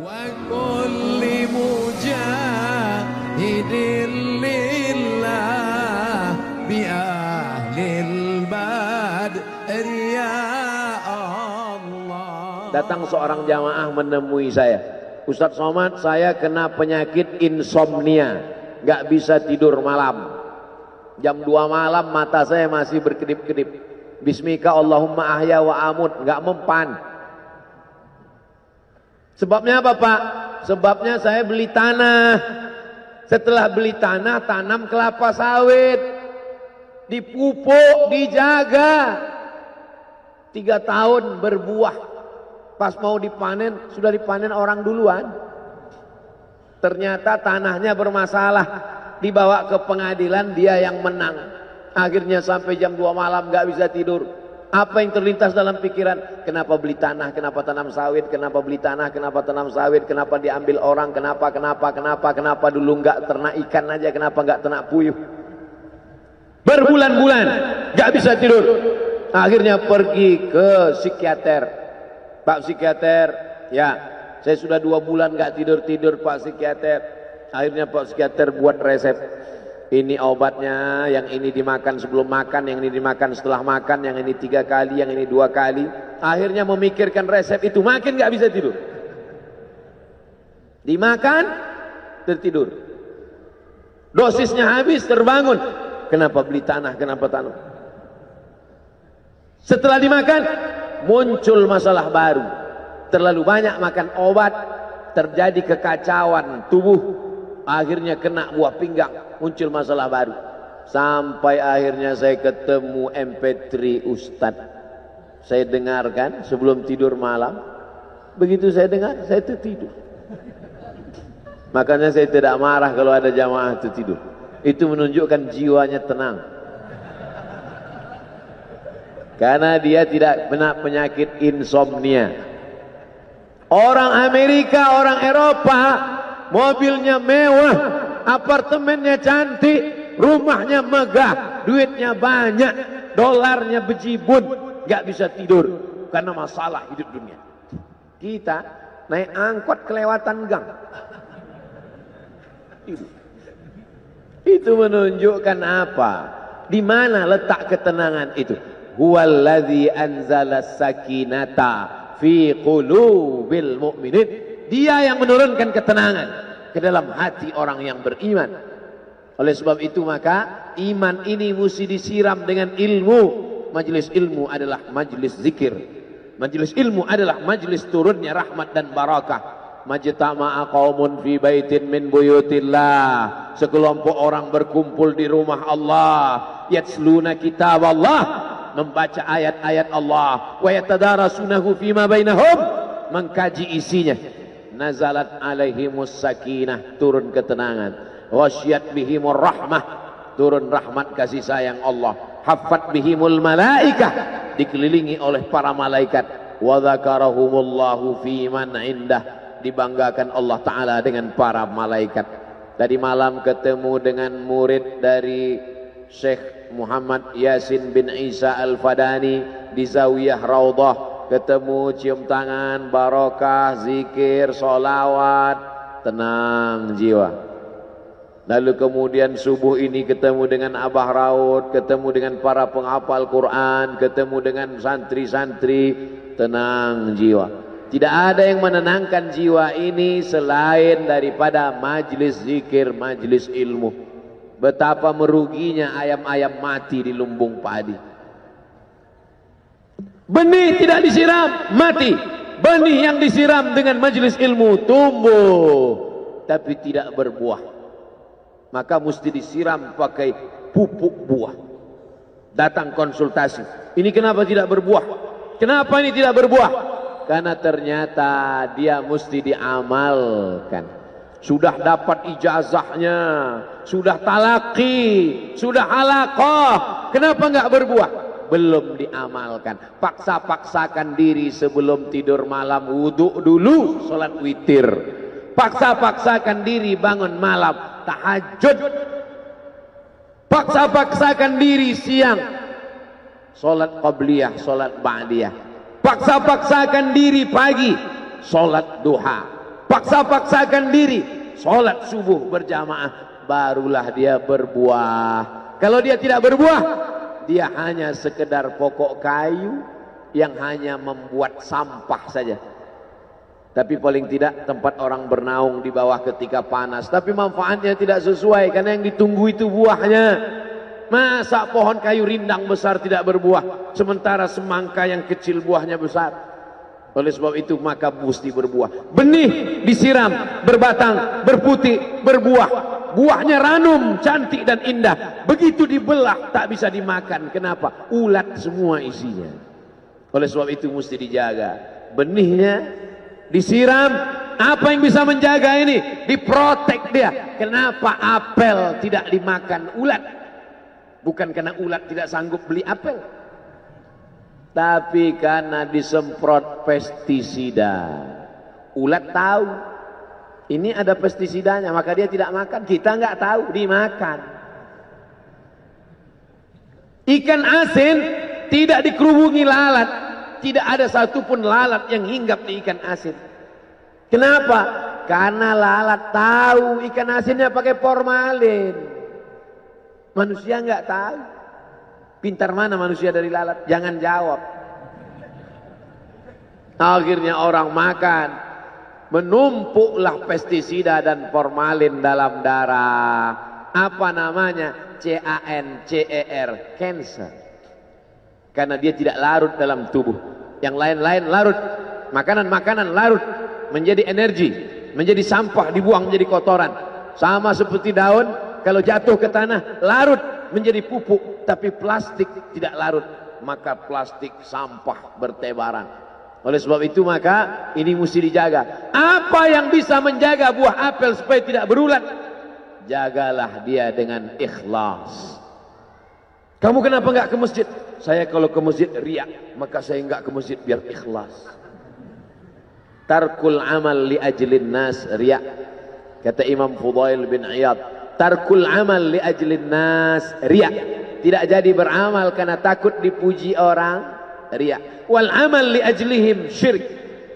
وكل مجاهد لله بأهل البدر يا الله Datang seorang jamaah menemui saya. Ustadz Somad, saya kena penyakit insomnia. Gak bisa tidur malam. Jam 2 malam mata saya masih berkedip-kedip. Bismika Allahumma ahya wa amut. Gak mempan. Sebabnya apa Pak? Sebabnya saya beli tanah. Setelah beli tanah, tanam kelapa sawit. Dipupuk, dijaga. Tiga tahun berbuah. Pas mau dipanen, sudah dipanen orang duluan. Ternyata tanahnya bermasalah. Dibawa ke pengadilan, dia yang menang. Akhirnya sampai jam 2 malam gak bisa tidur. Apa yang terlintas dalam pikiran? Kenapa beli tanah? Kenapa tanam sawit? Kenapa beli tanah? Kenapa tanam sawit? Kenapa diambil orang? Kenapa? Kenapa? Kenapa? Kenapa dulu nggak ternak ikan aja? Kenapa nggak ternak puyuh? Berbulan-bulan nggak bisa tidur. Akhirnya pergi ke psikiater. Pak psikiater, ya saya sudah dua bulan nggak tidur tidur Pak psikiater. Akhirnya Pak psikiater buat resep. Ini obatnya, yang ini dimakan sebelum makan, yang ini dimakan setelah makan, yang ini tiga kali, yang ini dua kali. Akhirnya memikirkan resep itu makin nggak bisa tidur. Dimakan, tertidur. Dosisnya habis, terbangun. Kenapa beli tanah? Kenapa tanam? Setelah dimakan, muncul masalah baru. Terlalu banyak makan obat, terjadi kekacauan tubuh. Akhirnya kena buah pinggang, muncul masalah baru. Sampai akhirnya saya ketemu MP3 Ustadz. Saya dengarkan sebelum tidur malam. Begitu saya dengar, saya tertidur. Makanya saya tidak marah kalau ada jamaah itu tidur. Itu menunjukkan jiwanya tenang. Karena dia tidak kena penyakit insomnia. Orang Amerika, orang Eropa, mobilnya mewah, apartemennya cantik, rumahnya megah, duitnya banyak, dolarnya bejibun, gak bisa tidur karena masalah hidup dunia. Kita naik angkot kelewatan gang. Itu, itu menunjukkan apa? Di mana letak ketenangan itu? Huwallazi anzala sakinata fi qulubil mu'minin. Dia yang menurunkan ketenangan ke dalam hati orang yang beriman. Oleh sebab itu maka iman ini mesti disiram dengan ilmu. Majlis ilmu adalah majlis zikir. Majlis ilmu adalah majlis turunnya rahmat dan barakah. Majtama'a qaumun fi baitin min buyutillah. Sekelompok orang berkumpul di rumah Allah. Yatsluna kitab Allah. Membaca ayat-ayat Allah. Wa yatadarasunahu fima bainahum. Mengkaji isinya. Nazalat alaihimus sakinah. Turun ketenangan. Wasyat bihimur rahmah. Turun rahmat kasih sayang Allah. Hafat bihimul malaikah. Dikelilingi oleh para malaikat. Wa dhakarahumullahu fi man indah dibanggakan Allah Ta'ala dengan para malaikat. Tadi malam ketemu dengan murid dari Syekh Muhammad Yasin bin Isa Al-Fadani di Zawiyah Raudah. Ketemu cium tangan, barokah, zikir, solawat, tenang jiwa. Lalu kemudian subuh ini ketemu dengan Abah Raud, ketemu dengan para penghafal Quran, ketemu dengan santri-santri, tenang jiwa. Tidak ada yang menenangkan jiwa ini selain daripada majlis zikir, majlis ilmu. Betapa meruginya ayam-ayam mati di lumbung padi. Benih tidak disiram, mati. Benih yang disiram dengan majlis ilmu tumbuh tapi tidak berbuah. Maka mesti disiram pakai pupuk buah. Datang konsultasi. Ini kenapa tidak berbuah? Kenapa ini tidak berbuah? Karena ternyata dia mesti diamalkan. Sudah dapat ijazahnya, sudah talaki, sudah halaqah. Kenapa enggak berbuah? Belum diamalkan. Paksa-paksakan diri sebelum tidur malam wudhu dulu, sholat witir. Paksa-paksakan diri bangun malam, tahajud. Paksa-paksakan diri siang, sholat qabliyah, sholat ba'diyah. Paksa-paksakan diri pagi, sholat duha. Paksa-paksakan diri. Sholat subuh berjamaah. Barulah dia berbuah. Kalau dia tidak berbuah, dia hanya sekedar pokok kayu yang hanya membuat sampah saja. Tapi paling tidak tempat orang bernaung di bawah ketika panas. Tapi manfaatnya tidak sesuai karena yang ditunggu itu buahnya. Masa pohon kayu rindang besar tidak berbuah. Sementara semangka yang kecil buahnya besar. Oleh sebab itu maka mesti berbuah. Benih disiram, berbatang, berputih, berbuah. Buahnya ranum, cantik dan indah. Begitu dibelah tak bisa dimakan. Kenapa? Ulat semua isinya. Oleh sebab itu mesti dijaga. Benihnya disiram apa yang bisa menjaga ini diprotek dia kenapa apel tidak dimakan ulat bukan karena ulat tidak sanggup beli apel tapi karena disemprot pestisida ulat tahu ini ada pestisidanya maka dia tidak makan kita nggak tahu dimakan ikan asin tidak dikerubungi lalat tidak ada satupun lalat yang hinggap di ikan asin. Kenapa? Karena lalat tahu ikan asinnya pakai formalin. Manusia nggak tahu. Pintar mana manusia dari lalat? Jangan jawab. Akhirnya orang makan. Menumpuklah pestisida dan formalin dalam darah. Apa namanya? C-A-N-C-E-R. Cancer karena dia tidak larut dalam tubuh. Yang lain-lain larut, makanan-makanan larut menjadi energi, menjadi sampah dibuang menjadi kotoran. Sama seperti daun kalau jatuh ke tanah larut menjadi pupuk, tapi plastik tidak larut, maka plastik sampah bertebaran. Oleh sebab itu maka ini mesti dijaga. Apa yang bisa menjaga buah apel supaya tidak berulat? Jagalah dia dengan ikhlas. Kamu kenapa enggak ke masjid? Saya kalau ke masjid riak, maka saya enggak ke masjid biar ikhlas. Tarkul amal li ajlin nas riak. Kata Imam Fudail bin Iyad, tarkul amal li ajlin nas riak. Tidak jadi beramal karena takut dipuji orang riak. Wal amal li ajlihim syirik.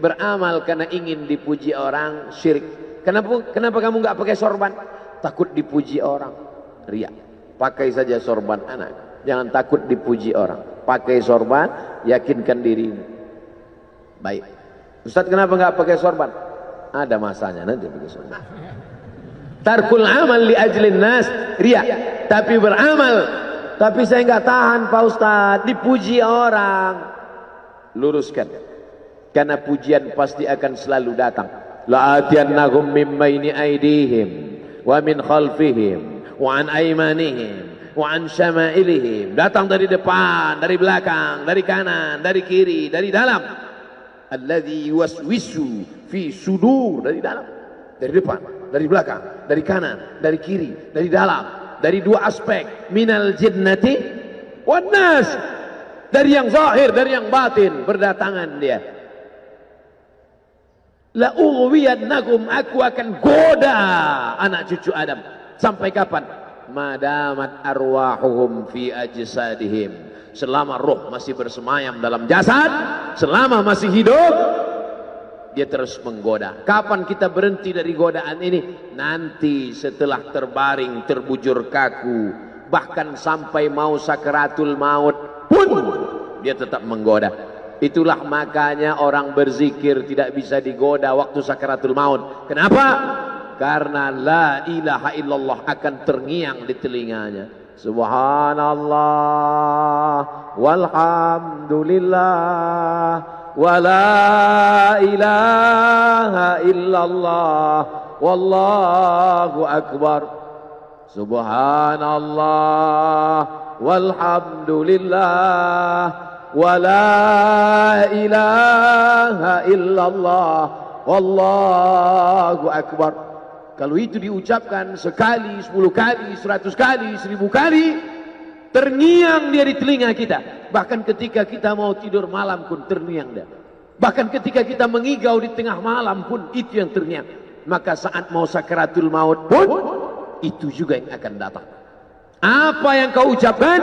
Beramal karena ingin dipuji orang syirik. Kenapa kenapa kamu enggak pakai sorban? Takut dipuji orang riak. Pakai saja sorban anak. Jangan takut dipuji orang. Pakai sorban, yakinkan diri. Baik. Ustaz kenapa enggak pakai sorban? Ada masanya nanti pakai sorban. Tarkul amal li ajlin nas ria. Tapi beramal. Tapi saya enggak tahan Pak Ustaz. Dipuji orang. Luruskan. Karena pujian pasti akan selalu datang. La'atiyannahum min baini aidihim. Wa min khalfihim. Wa an aymanihim wa an syama'ilihim datang dari depan dari belakang dari kanan dari kiri dari dalam alladhi yuwaswisu fi sudur dari dalam dari depan dari belakang dari kanan dari kiri dari dalam dari dua aspek. Minal jinnati wan nas. Dari yang zahir dari yang batin berdatangan dia. La ughwiyannakum aku akan goda anak cucu Adam. Sampai kapan? Madamat arwahuhum fi ajsadihim. Selama roh masih bersemayam dalam jasad selama masih hidup dia terus menggoda. Kapan kita berhenti dari godaan ini? Nanti setelah terbaring terbujur kaku bahkan sampai mau sakaratul maut pun dia tetap menggoda. Itulah makanya orang berzikir tidak bisa digoda waktu sakaratul maut. Kenapa? Karena la ilaha illallah akan terngiang di telinganya. Subhanallah walhamdulillah wa la ilaha illallah. Wallahu akbar. Subhanallah. Walhamdulillah. Wa la ilaha illallah. Wallahu akbar. Kalau itu diucapkan sekali, sepuluh kali, seratus kali, seribu kali, terngiang dia di telinga kita. Bahkan ketika kita mau tidur malam pun terngiang dia. Bahkan ketika kita mengigau di tengah malam pun itu yang terngiang. Maka saat mau sakaratul maut pun itu juga yang akan datang. Apa yang kau ucapkan,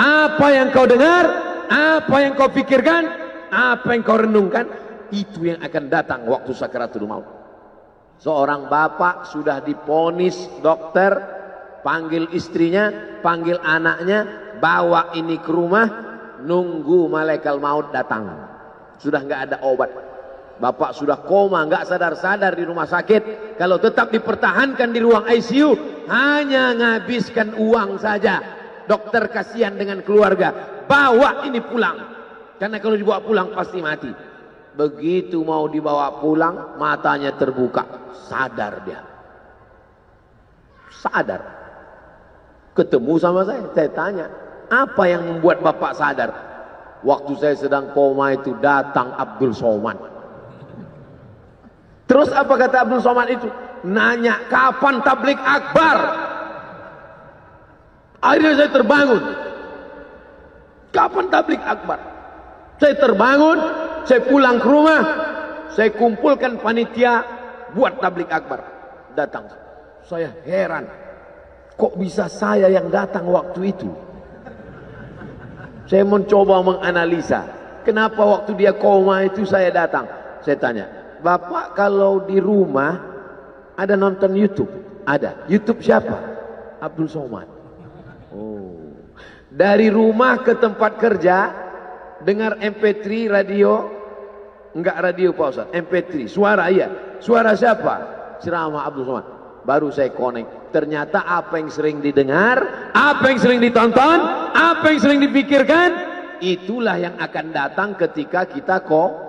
apa yang kau dengar, apa yang kau pikirkan, apa yang kau renungkan, itu yang akan datang waktu sakaratul maut. Seorang bapak sudah diponis dokter, panggil istrinya, panggil anaknya, bawa ini ke rumah, nunggu malaikat maut datang. Sudah nggak ada obat. Bapak sudah koma, nggak sadar-sadar di rumah sakit. Kalau tetap dipertahankan di ruang ICU, hanya ngabiskan uang saja. Dokter kasihan dengan keluarga. Bawa ini pulang. Karena kalau dibawa pulang pasti mati. Begitu mau dibawa pulang, matanya terbuka. Sadar dia. Sadar. Ketemu sama saya, saya tanya. Apa yang membuat bapak sadar? Waktu saya sedang koma itu datang Abdul Somad. Terus apa kata Abdul Somad itu? Nanya kapan tablik akbar? Akhirnya saya terbangun. Kapan tablik akbar? Saya terbangun, saya pulang ke rumah, saya kumpulkan panitia buat tablik akbar. Datang. Saya heran. Kok bisa saya yang datang waktu itu? Saya mencoba menganalisa. Kenapa waktu dia koma itu saya datang? Saya tanya, Bapak kalau di rumah ada nonton YouTube? Ada. YouTube siapa? Abdul Somad. Oh. Dari rumah ke tempat kerja dengar MP3 radio enggak radio Pak Ustaz, MP3, suara iya. Suara siapa? Ceramah Abdul Somad. Baru saya connect. Ternyata apa yang sering didengar, apa yang sering ditonton, apa yang sering dipikirkan, itulah yang akan datang ketika kita kok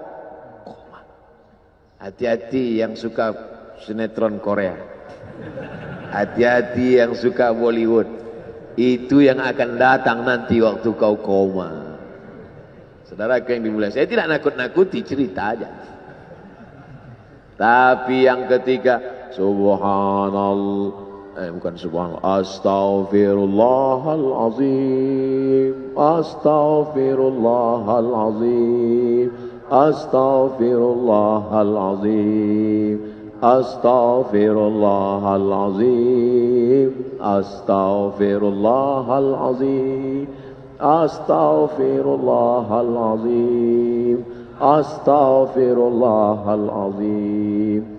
Hati-hati yang suka sinetron Korea. Hati-hati yang suka Bollywood. Itu yang akan datang nanti waktu kau koma. Saudara yang dimulai. Saya tidak nakut-nakuti cerita aja. Tapi yang ketiga. Subhanallah eh bukan subhanallah. Astaghfirullahalazim. Astaghfirullahalazim. Astaghfirullahalazim. Astaghfirullahalazim. Astaghfirullahalazim. Astaghfirullahalazim. Astaghfirullahalazim.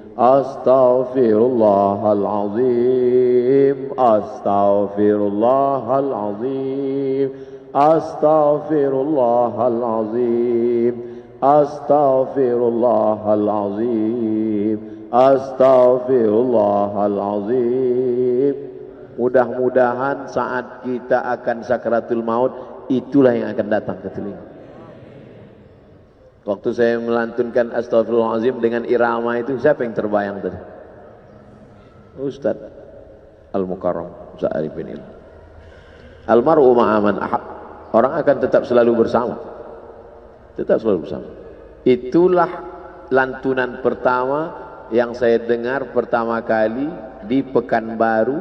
Astaghfirullahalazim. Astaghfirullahalazim. Astaghfirullahalazim. Astaghfirullahalazim. Astaghfirullahalazim. Mudah-mudahan saat kita akan sakratul maut Itulah yang akan datang ke telinga. Waktu saya melantunkan Astaghfirullahalazim dengan irama itu Siapa yang terbayang tadi? Ustaz Al-Mukarram Ustaz Arifin Almaru ma'aman ahab Orang akan tetap selalu bersama tetap selalu bersama. Itulah lantunan pertama yang saya dengar pertama kali di Pekanbaru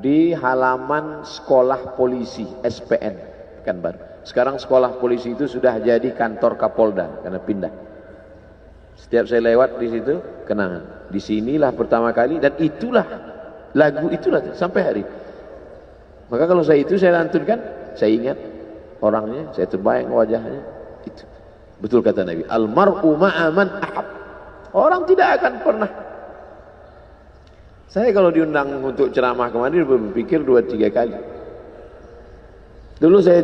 di halaman sekolah polisi SPN Pekanbaru. Sekarang sekolah polisi itu sudah jadi kantor Kapolda karena pindah. Setiap saya lewat di situ kenangan. Di sinilah pertama kali dan itulah lagu itulah sampai hari. Maka kalau saya itu saya lantunkan, saya ingat orangnya, saya terbayang wajahnya, itu. Betul kata Nabi. Almar'u ma'aman ahab. Orang tidak akan pernah. Saya kalau diundang untuk ceramah kemarin berpikir dua tiga kali. Dulu saya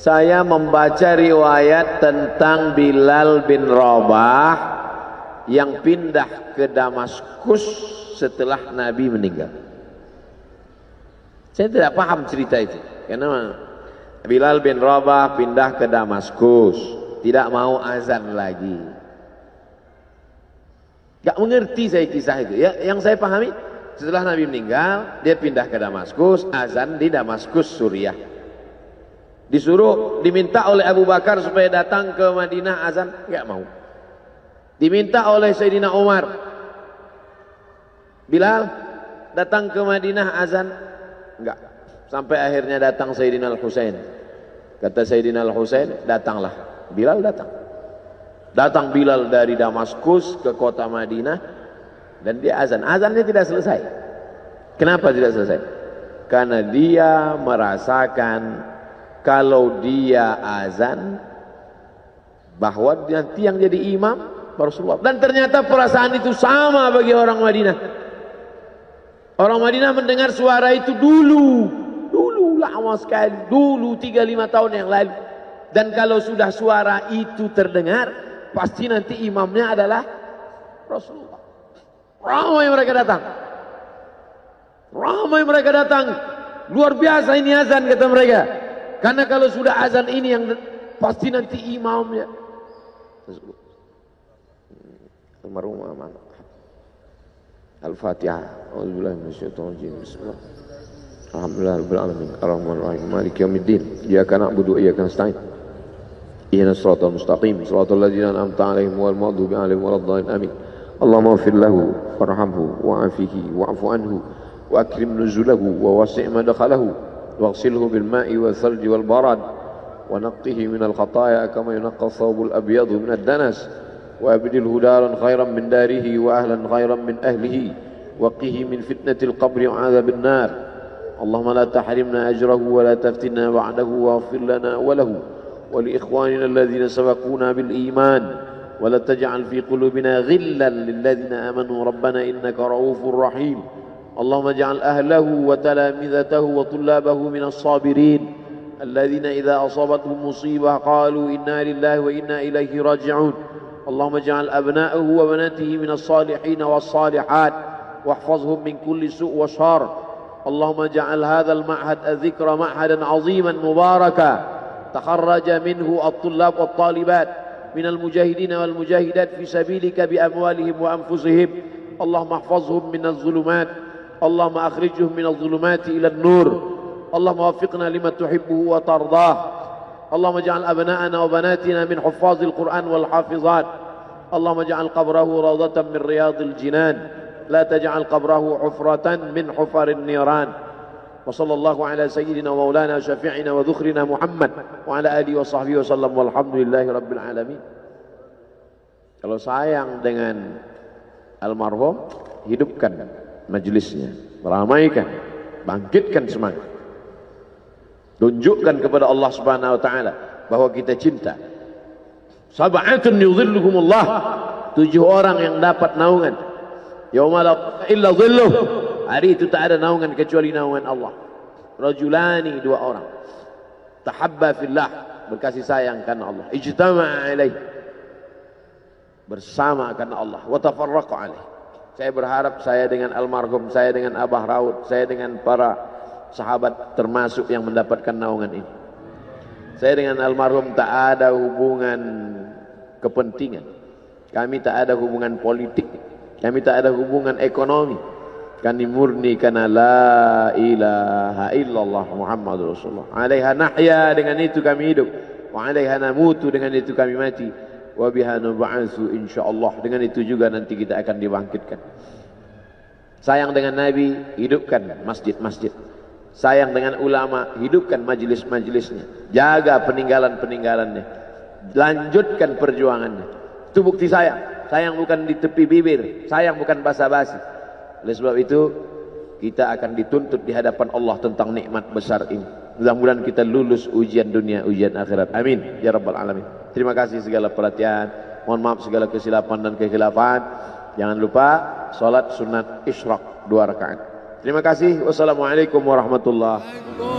saya membaca riwayat tentang Bilal bin Rabah yang pindah ke Damaskus setelah Nabi meninggal. Saya tidak paham cerita itu. Karena Bilal bin Rabah pindah ke Damaskus, tidak mau azan lagi. Gak mengerti saya kisah itu. Ya, yang saya pahami setelah Nabi meninggal, dia pindah ke Damaskus, azan di Damaskus Suriah. Disuruh diminta oleh Abu Bakar supaya datang ke Madinah azan, gak mau. Diminta oleh Sayyidina Umar, Bilal datang ke Madinah azan? Enggak sampai akhirnya datang Sayyidina Al-Husain. Kata Sayyidina Al-Husain datanglah. Bilal datang. Datang Bilal dari Damaskus ke kota Madinah dan dia azan. Azannya tidak selesai. Kenapa tidak selesai? Karena dia merasakan kalau dia azan bahwa nanti yang jadi imam Rasulullah dan ternyata perasaan itu sama bagi orang Madinah. Orang Madinah mendengar suara itu dulu. Dulu lama sekali. Dulu 3-5 tahun yang lalu. Dan kalau sudah suara itu terdengar pasti nanti imamnya adalah Rasulullah. Ramai mereka datang. Ramai mereka datang. Luar biasa ini azan kata mereka. Karena kalau sudah azan ini yang pasti nanti imamnya. Almarhumah mana? Al-Fatihah. Auzubillahi minasyaitonirrajim. Bismillahirrahmanirrahim. Alhamdulillah rabbil alamin. Arrahmanirrahim. Malik yaumiddin. Iyyaka na'budu wa iyyaka nasta'in. Ihdinas siratal mustaqim, siratal ladzina an'amta 'alaihim wal maghdubi 'alaihim waladdallin. Amin. Allahumma ighfir lahu warhamhu wa'afihi wa'fu anhu wa akrim nuzulahu wa wasi' madkhalahu واغسله بالماء والثلج والبرد ونقه من الخطايا كما ينقى الثوب الأبيض من الدنس وأبدله دارا خيرا من داره وأهلا خيرا من أهله وقه من فتنة القبر وعذاب النار. اللهم لا تحرمنا أجره ولا تفتنا بعده واغفر لنا وله ولإخواننا الذين سبقونا بالإيمان ولا تجعل في قلوبنا غلا للذين آمنوا. ربنا إنك رؤوف رحيم. اللهم اجعل أهله وتلامذته وطلابه من الصابرين الذين إذا أصابتهم مصيبة قالوا إنا لله وإنا إليه راجعون. اللهم اجعل أبناءه وبناته من الصالحين والصالحات واحفظهم من كل سوء وشر. اللهم اجعل هذا المعهد الذكر معهدا عظيما مباركا. تخرج منه الطلاب والطالبات من المجاهدين والمجاهدات في سبيلك بأموالهم وأنفسهم. اللهم احفظهم من الظلمات اللهم أخرجهم من الظلمات إلى النور. اللهم وفقنا لما تحبه وترضاه. اللهم اجعل أبناءنا وبناتنا من حفاظ القرآن والحافظات. اللهم اجعل قبره روضة من رياض الجنان. لا تجعل قبره حفرة من حفر النيران. وصلى الله على سيدنا ومولانا شفيعنا وذخرنا محمد وعلى آله وصحبه وسلم. والحمد لله رب العالمين. Kalau sayang dengan almarhum, hidupkan. Majlisnya, meramaikan, bangkitkan semangat. Tunjukkan kepada Allah Subhanahu wa taala bahwa kita cinta. Sab'atun yudhilluhumullah. Tujuh orang yang dapat naungan. Yauma la illa dhilluh. Hari itu tak ada naungan kecuali naungan Allah. Rajulani dua orang. Tahabba fillah, berkasih sayang karena Allah. Ijtama'a alaih. Bersama karena Allah. Wa tafarraqa. Saya berharap saya dengan almarhum, saya dengan Abah Raud, saya dengan para sahabat termasuk yang mendapatkan naungan ini. Saya dengan almarhum tak ada hubungan kepentingan. Kami tak ada hubungan politik. Kami tak ada hubungan ekonomi. Kami murni karena la ilaha illallah Muhammad Rasulullah. Alaiha nahya dengan itu kami hidup. Wa alaiha namutu dengan itu kami mati wa biha nub'atsu insyaallah. Dengan itu juga nanti kita akan dibangkitkan. Sayang dengan nabi hidupkan masjid-masjid. Sayang dengan ulama hidupkan majlis-majlisnya. Jaga peninggalan-peninggalannya. Lanjutkan perjuangannya. Itu bukti sayang. Sayang bukan di tepi bibir. Sayang bukan basa-basi. Oleh sebab itu kita akan dituntut di hadapan Allah tentang nikmat besar ini. Mudah-mudahan kita lulus ujian dunia ujian akhirat. Amin. Ya rabbal alamin Terima kasih segala perhatian. Mohon maaf segala kesilapan dan kekhilafan. Jangan lupa salat sunat isyraq dua rakaat. Terima kasih. Wassalamualaikum warahmatullahi wabarakatuh.